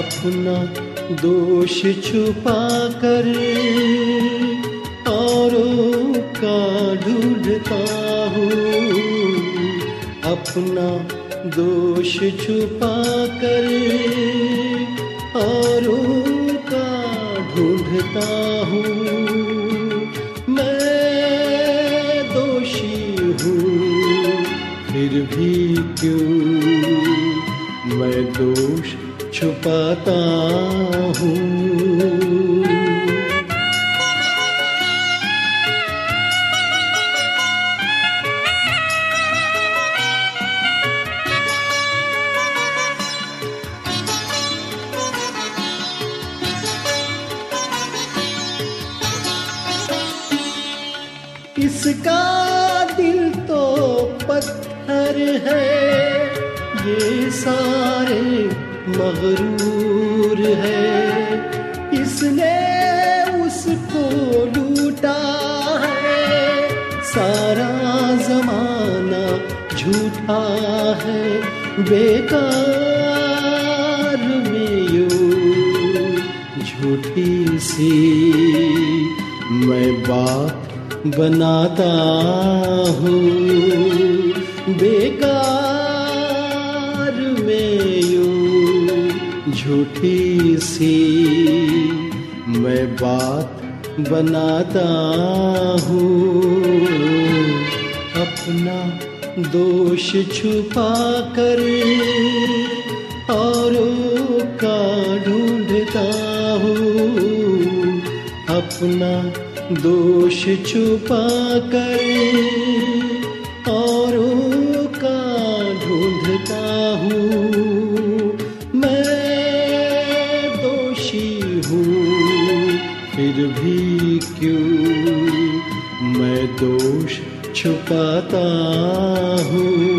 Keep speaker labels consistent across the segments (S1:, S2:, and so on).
S1: अपना दोष छुपा कर औरों का ढूंढता हूँ। अपना दोष छुपा कर औरों का ढूंढता हूँ। मैं दोषी हूँ, फिर भी क्यों मैं दोष छुपाता हूँ। इसका दिल तो पत्थर है ये सारे मगरूर है। इसने उसको लूटा है। सारा जमाना झूठा है। बेकार झूठी सी मैं बात बनाता हूँ। बेकार झूठी सी मैं बात बनाता हूँ। अपना दोष छुपा कर औरों का ढूंढता हूँ। अपना दोष छुपा कर औरों का ढूंढता क्यों मैं दोष छुपाता हूँ?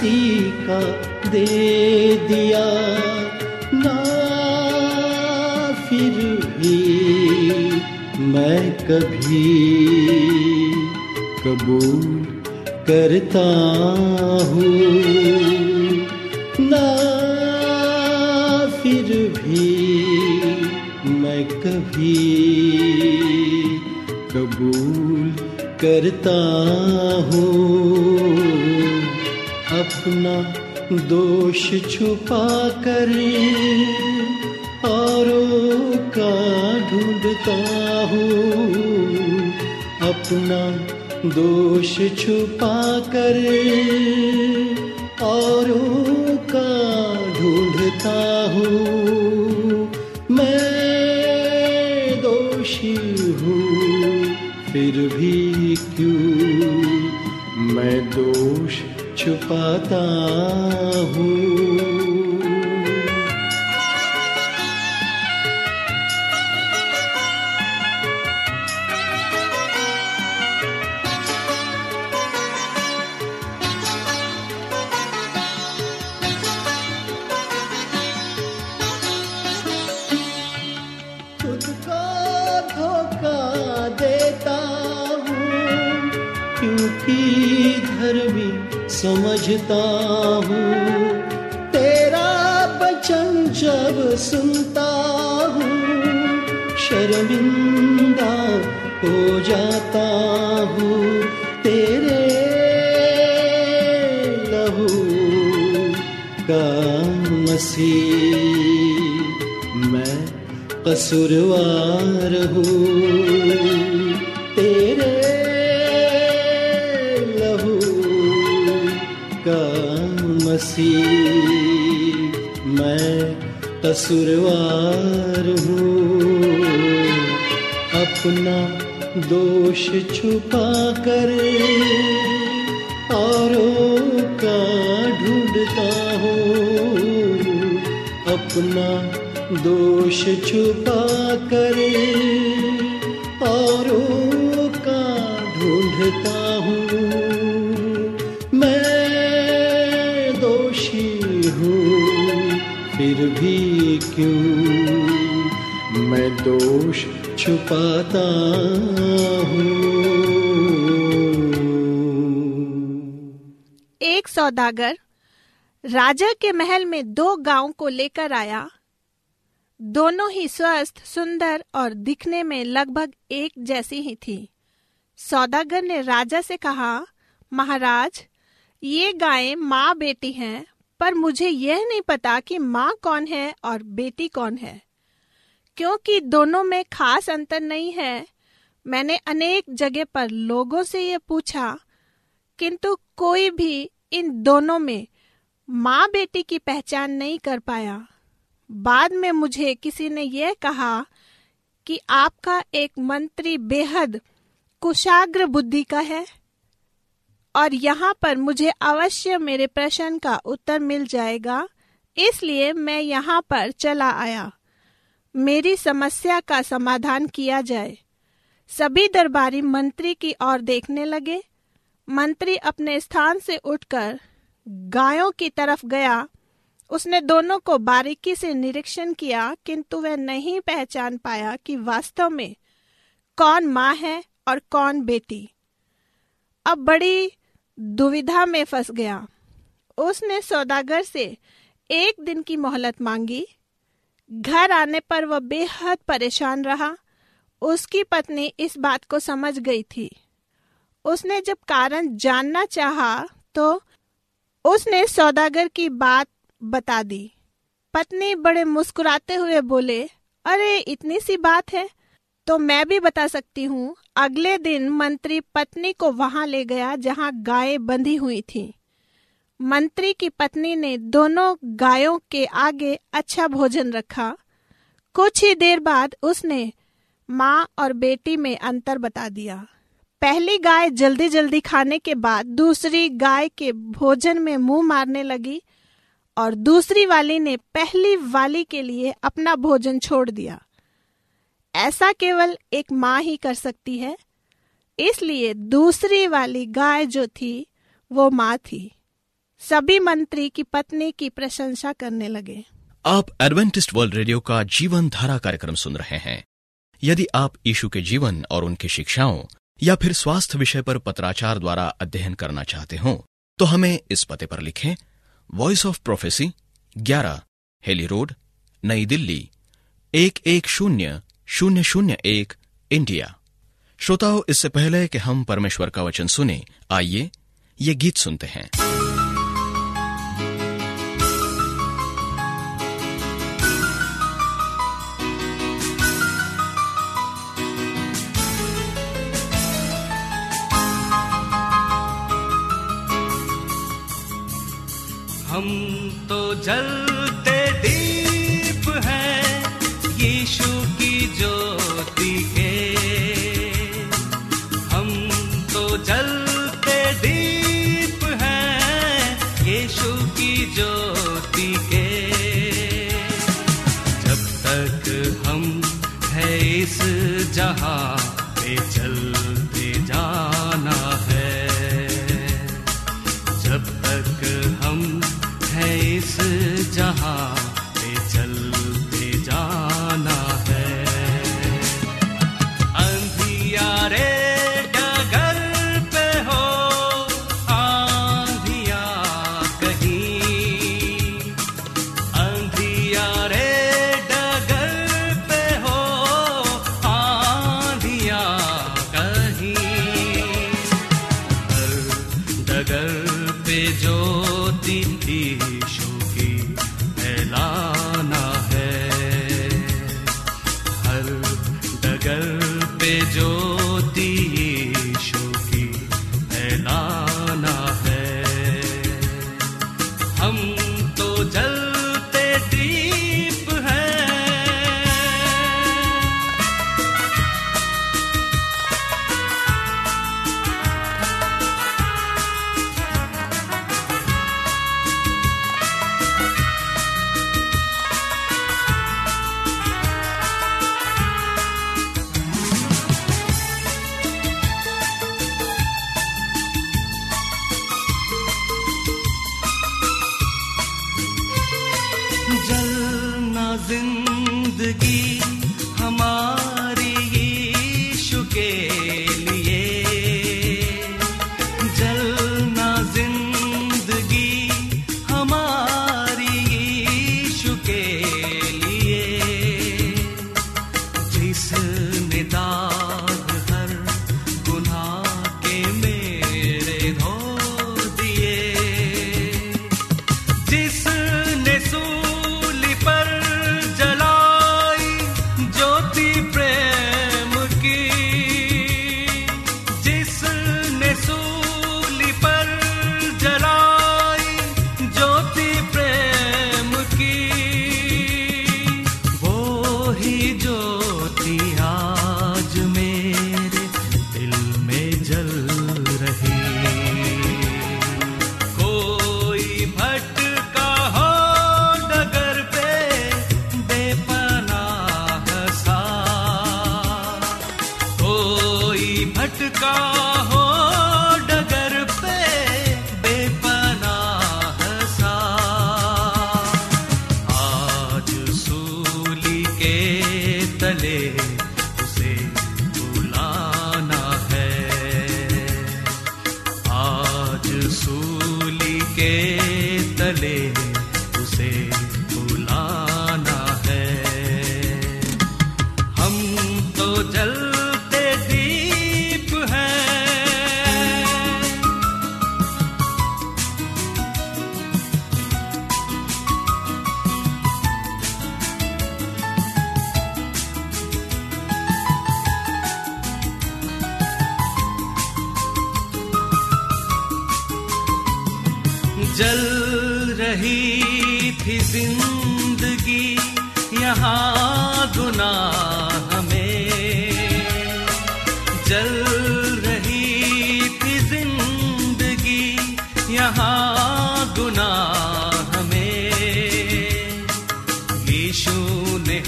S1: प्यार का दे दिया, ना फिर भी मैं कभी कबूल करता हूँ। ना फिर भी मैं कभी कबूल करता हूँ। अपना दोष छुपा कर औरों का ढूंढता हूँ। अपना दोष छुपा कर औरों का ढूंढता हूँ। मैं दोषी हूँ, फिर भी क्यों मैं दोष छुपाता हूँ। समझता हूँ। तेरा वचन जब सुनता हूँ, शर्मिंदा हो जाता हूँ। तेरे लहू का मसीह मैं कसूरवार हूँ। तेरे मसीह मैं कसूरवार हूँ। अपना दोष छुपा कर औरों का ढूंढता हूँ। अपना दोष छुपा कर फिर भी क्यों? मैं दोष छुपाता हूँ।
S2: एक सौदागर, राजा के महल में दो गाँव को लेकर आया। दोनों ही स्वस्थ, सुंदर और दिखने में लगभग एक जैसी ही थी। सौदागर ने राजा से कहा, महाराज, ये गायें माँ बेटी हैं। पर मुझे यह नहीं पता कि माँ कौन है और बेटी कौन है। क्योंकि दोनों में खास अंतर नहीं है। मैंने अनेक जगह पर लोगों से यह पूछा, किंतु कोई भी इन दोनों में माँ बेटी की पहचान नहीं कर पाया। बाद में मुझे किसी ने यह कहा कि आपका एक मंत्री बेहद कुशाग्र बुद्धि का है। और यहाँ पर मुझे अवश्य मेरे प्रश्न का उत्तर मिल जाएगा। इसलिए मैं यहाँ पर चला आया। मेरी समस्या का समाधान किया जाए। सभी दरबारी मंत्री की ओर देखने लगे। मंत्री अपने स्थान से उठकर गायों की तरफ़ गया। उसने दोनों को बारीकी से निरीक्षण किया, किंतु वह नहीं पहचान पाया कि वास्तव में कौन माँ है और कौन बेटी। अब बड़ी दुविधा में फंस गया। उसने सौदागर से एक दिन की मोहलत मांगी। घर आने पर वह बेहद परेशान रहा। उसकी पत्नी इस बात को समझ गई थी। उसने जब कारण जानना चाहा तो उसने सौदागर की बात बता दी। पत्नी बड़े मुस्कुराते हुए बोले, अरे, इतनी सी बात है तो मैं भी बता सकती हूँ अगले दिन मंत्री पत्नी को वहाँ ले गया, जहाँ गायें बंधी हुई थी। मंत्री की पत्नी ने दोनों गायों के आगे अच्छा भोजन रखा। कुछ ही देर बाद उसने माँ और बेटी में अंतर बता दिया। पहली गाय जल्दी जल्दी खाने के बाद दूसरी गाय के भोजन में मुँह मारने लगी और दूसरी वाली ने पहली वाली के लिए अपना भोजन छोड़ दिया। ऐसा केवल एक माँ ही कर सकती है। इसलिए दूसरी वाली गाय जो थी, वो माँ थी। सभी मंत्री की पत्नी की प्रशंसा करने लगे।
S3: आप एडवेंटिस्ट वर्ल्ड रेडियो का जीवन धारा कार्यक्रम सुन रहे हैं। यदि आप यीशु के जीवन और उनकी शिक्षाओं या फिर स्वास्थ्य विषय पर पत्राचार द्वारा अध्ययन करना चाहते हो तो हमें इस पते पर लिखें voice of prophecy 11 Hailey road, Nai Delhi, एक एक शून्य शून्य शून्य एक इंडिया। श्रोताओं, इससे पहले कि हम परमेश्वर का वचन सुने, आइए ये गीत सुनते हैं।
S4: हम तो जल जब तक हम है इस जहाँ que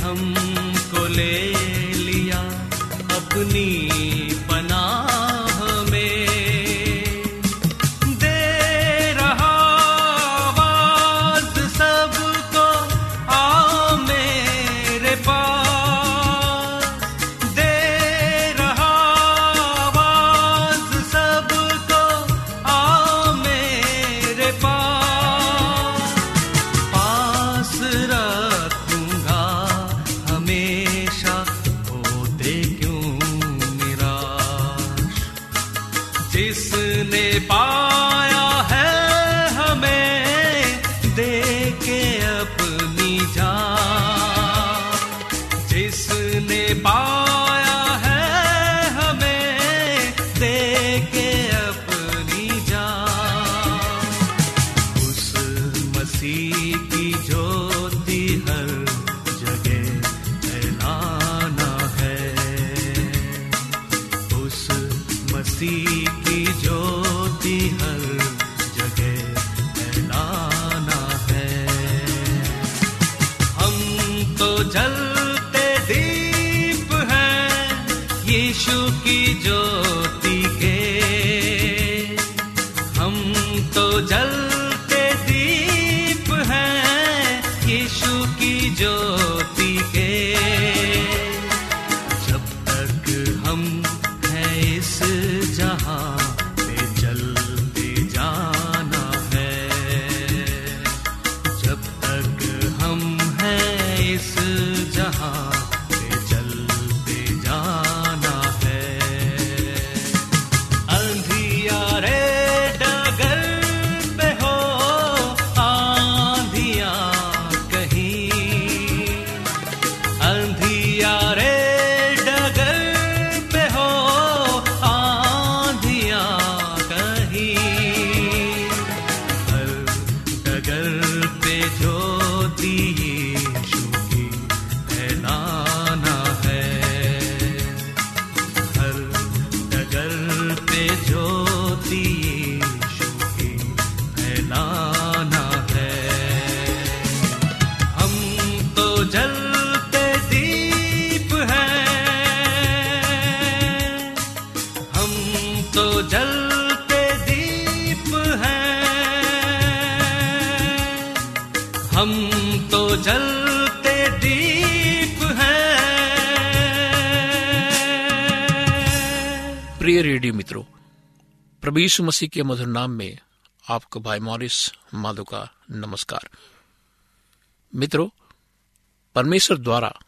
S4: हमको ले लिया अपनी हम तो हैं।
S5: प्रिय रेडियो मित्रों, प्रभु मसीह के मधुर नाम में आपको भाई मॉरिस माधो का नमस्कार। मित्रों, परमेश्वर द्वारा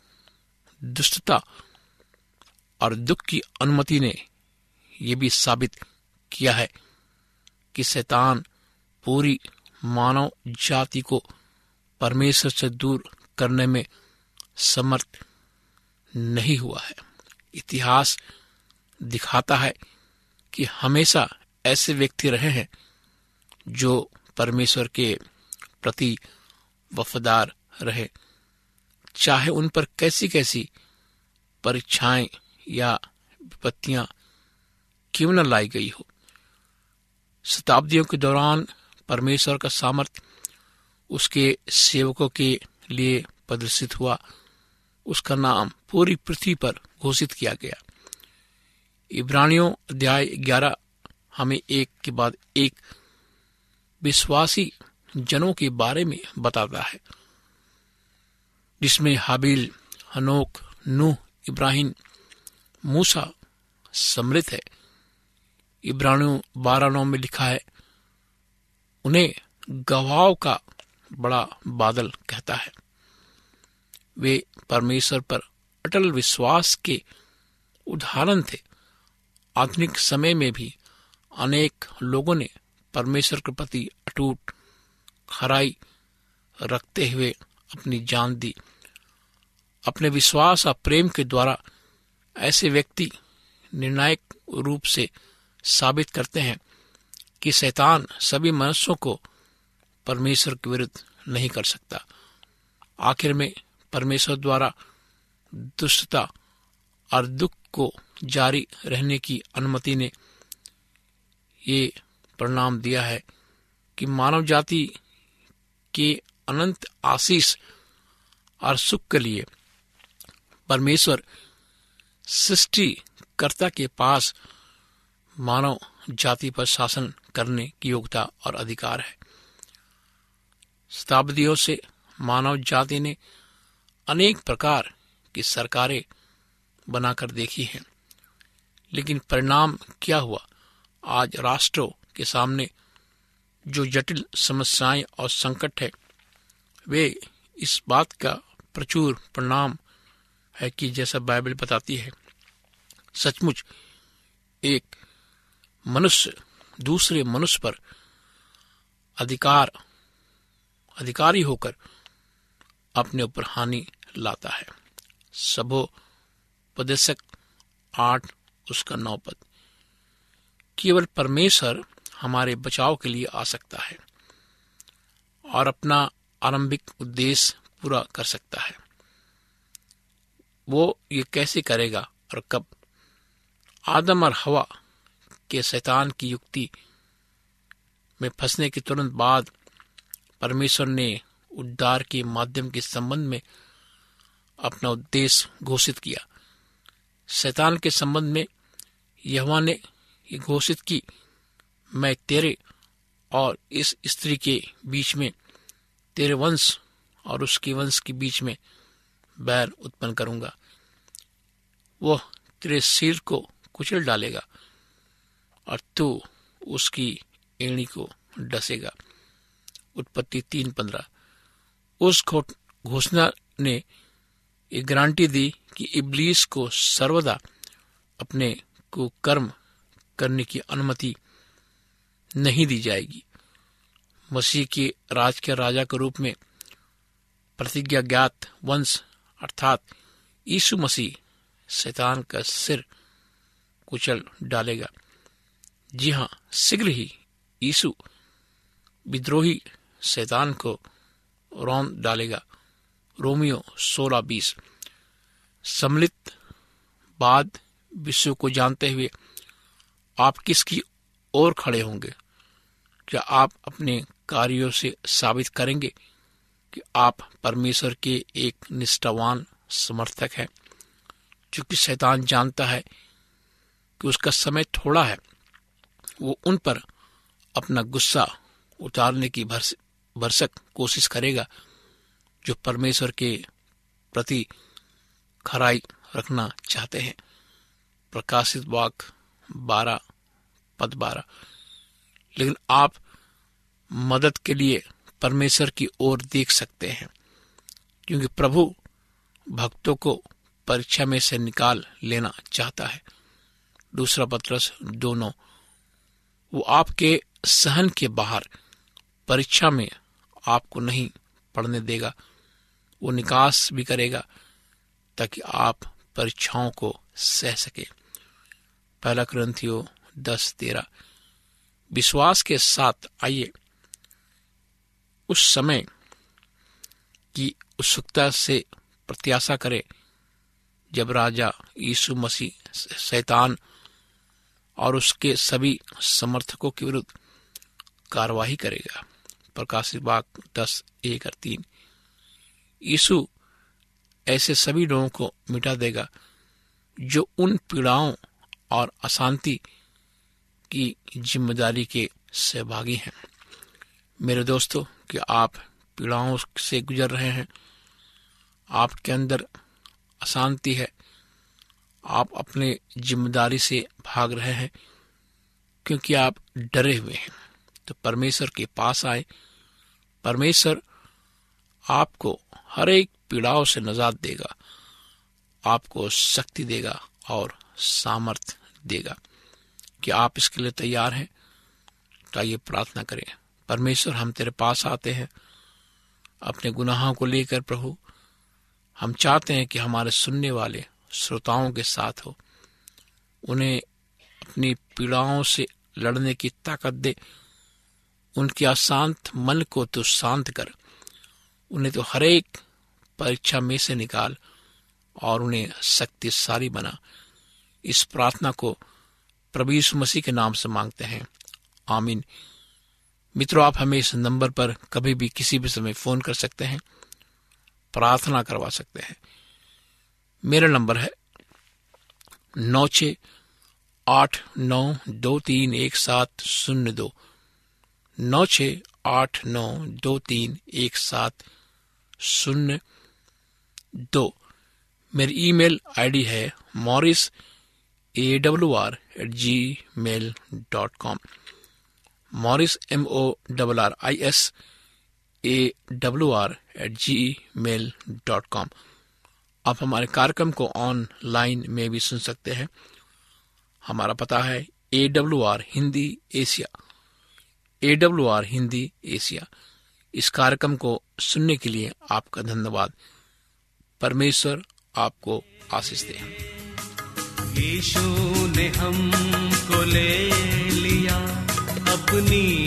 S5: दुष्टता और दुख की अनुमति ने यह भी साबित किया है कि शैतान पूरी मानव जाति को परमेश्वर से दूर करने में समर्थ नहीं हुआ है। इतिहास दिखाता है कि हमेशा ऐसे व्यक्ति रहे हैं जो परमेश्वर के प्रति वफादार रहे। चाहे उन पर कैसी कैसी परीक्षाएँ या विपत्तियाँ क्यों न लाई गई हो। शताब्दियों के दौरान परमेश्वर का सामर्थ उसके सेवकों के लिए प्रदर्शित हुआ। उसका नाम पूरी पृथ्वी पर घोषित किया गया। इब्रानियों अध्याय ग्यारह, हमें एक के बाद एक विश्वासी जनों के बारे में बताता है, जिसमें हाबिल, हनोक, नूह, इब्राहिम, मूसा सम्मिलित है। इब्रानियों बारह नौ में लिखा है, उन्हें गवाह का बड़ा बादल कहता है। वे परमेश्वर पर अटल विश्वास के उदाहरण थे। आधुनिक समय में भी अनेक लोगों ने परमेश्वर के प्रति अटूट खराई रखते हुए अपनी जान दी। अपने विश्वास और प्रेम के द्वारा ऐसे व्यक्ति निर्णायक रूप से साबित करते हैं कि शैतान सभी मनुष्यों को परमेश्वर के विरुद्ध नहीं कर सकता। आखिर में परमेश्वर द्वारा दुष्टता और दुख को जारी रहने की अनुमति ने ये परिणाम दिया है कि मानव जाति के अनंत आशीष और सुख के लिए परमेश्वर सृष्टिकर्ता के पास मानव जाति पर शासन करने की योग्यता और अधिकार है। शताब्दियों से मानव जाति ने अनेक प्रकार की सरकारें बनाकर देखी हैं। लेकिन परिणाम क्या हुआ? आज राष्ट्रों के सामने जो जटिल समस्याएँ और संकट है, वे इस बात का प्रचुर परिणाम है कि जैसा बाइबल बताती है, सचमुच एक मनुष्य दूसरे मनुष्य पर अधिकार अधिकारी होकर अपने ऊपर हानि लाता है। सबो पदेशक आठ, उसका नौ पद। केवल परमेश्वर हमारे बचाव के लिए आ सकता है और अपना आरंभिक उद्देश्य पूरा कर सकता है। वो ये कैसे करेगा और कब? आदम और हवा के शैतान की युक्ति में फंसने के तुरंत बाद परमेश्वर ने उद्धार के माध्यम के संबंध में अपना उद्देश्य घोषित किया। शैतान के संबंध में यहवा ने घोषित की, मैं तेरे और इस स्त्री के बीच में, तेरे वंश और उसके वंश के बीच में बैर उत्पन्न करूँगा। वह तेरे सिर को कुचल डालेगा और तू उसकी एड़ी को डसेगा। उत्पत्ति तीन पंद्रह। उस घोषणा ने ये गारंटी दी कि इब्लीस को सर्वदा अपने को कर्म करने की अनुमति नहीं दी जाएगी। मसीह के राज के राजा के रूप में प्रतिज्ञा ज्ञात वंश अर्थात यीशु मसीह शैतान का सिर कुचल डालेगा। जी हाँ शीघ्र ही यीशु विद्रोही शैतान को रौन डालेगा। रोमियो सोलह बीस। सम्मिलित बाद विश्व को जानते हुए आप किसकी ओर खड़े होंगे? क्या आप अपने कार्यों से साबित करेंगे कि आप परमेश्वर के एक निष्ठावान समर्थक हैं? क्योंकि शैतान जानता है कि उसका समय थोड़ा है, वो उन पर अपना गुस्सा उतारने की भरसक कोशिश करेगा, जो परमेश्वर के प्रति खराई रखना चाहते हैं। प्रकाशित वाक बारह, पद बारह। लेकिन आप मदद के लिए परमेश्वर की ओर देख सकते हैं, क्योंकि प्रभु भक्तों को परीक्षा में से निकाल लेना चाहता है। दूसरा पत्रस दोनों वो आपके सहन के बाहर परीक्षा में आपको नहीं पढ़ने देगा। वो निकास भी करेगा ताकि आप परीक्षाओं को सह सके। पहला ग्रंथियो दस तेरह। विश्वास के साथ आइए। उस समय की उत्सुकता से प्रत्याशा करें। जब राजा यीशु मसीह शैतान और उसके सभी समर्थकों के विरुद्ध कार्यवाही करेगा। प्रकाशित बाग दस, एक और तीन। यीशु ऐसे सभी लोगों को मिटा देगा जो उन पीड़ाओं और अशांति की ज़िम्मेदारी के सहभागी हैं। मेरे दोस्तों कि आप पीड़ाओं से गुजर रहे हैं? आपके अंदर अशांति है। आप अपने ज़िम्मेदारी से भाग रहे हैं, क्योंकि आप डरे हुए हैं। तो परमेश्वर के पास आए। परमेश्वर आपको हर एक पीड़ाओं से नजात देगा, आपको शक्ति देगा और सामर्थ देगा। कि आप इसके लिए तैयार हैं? तो आइए प्रार्थना करें। परमेश्वर, हम तेरे पास आते हैं। अपने गुनाहों को लेकर प्रभु, हम चाहते हैं कि हमारे सुनने वाले श्रोताओं के साथ हो। उन्हें अपनी पीड़ाओं से लड़ने की ताकत दे। उनके अशांत मन को तो शांत कर, उन्हें तो हरेक परीक्षा में से निकाल और उन्हें शक्तिशाली बना। इस प्रार्थना को प्रभु यीशु मसीह के नाम से मांगते हैं। आमीन। मित्रों, आप हमें इस नंबर पर कभी भी किसी भी समय फ़ोन कर सकते हैं, प्रार्थना करवा सकते हैं। मेरा नंबर है नौ छ आठ नौ दो तीन एक सात शून्य दो। नौ छ आठ नौ दो तीन एक सात शून्य दो। मेरी ईमेल आईडी है Morris A W R at Gmail dot com. Morris M O double R I S A W R at Gmail dot com. आप हमारे कार्यक्रम को ऑनलाइन में भी सुन सकते हैं। हमारा पता है A W R Hindi Asia. A W R Hindi Asia इस कार्यक्रम को सुनने के लिए आपका धन्यवाद। परमेश्वर आपको आशीष दे।
S4: यीशु ने हमको ले लिया अपनी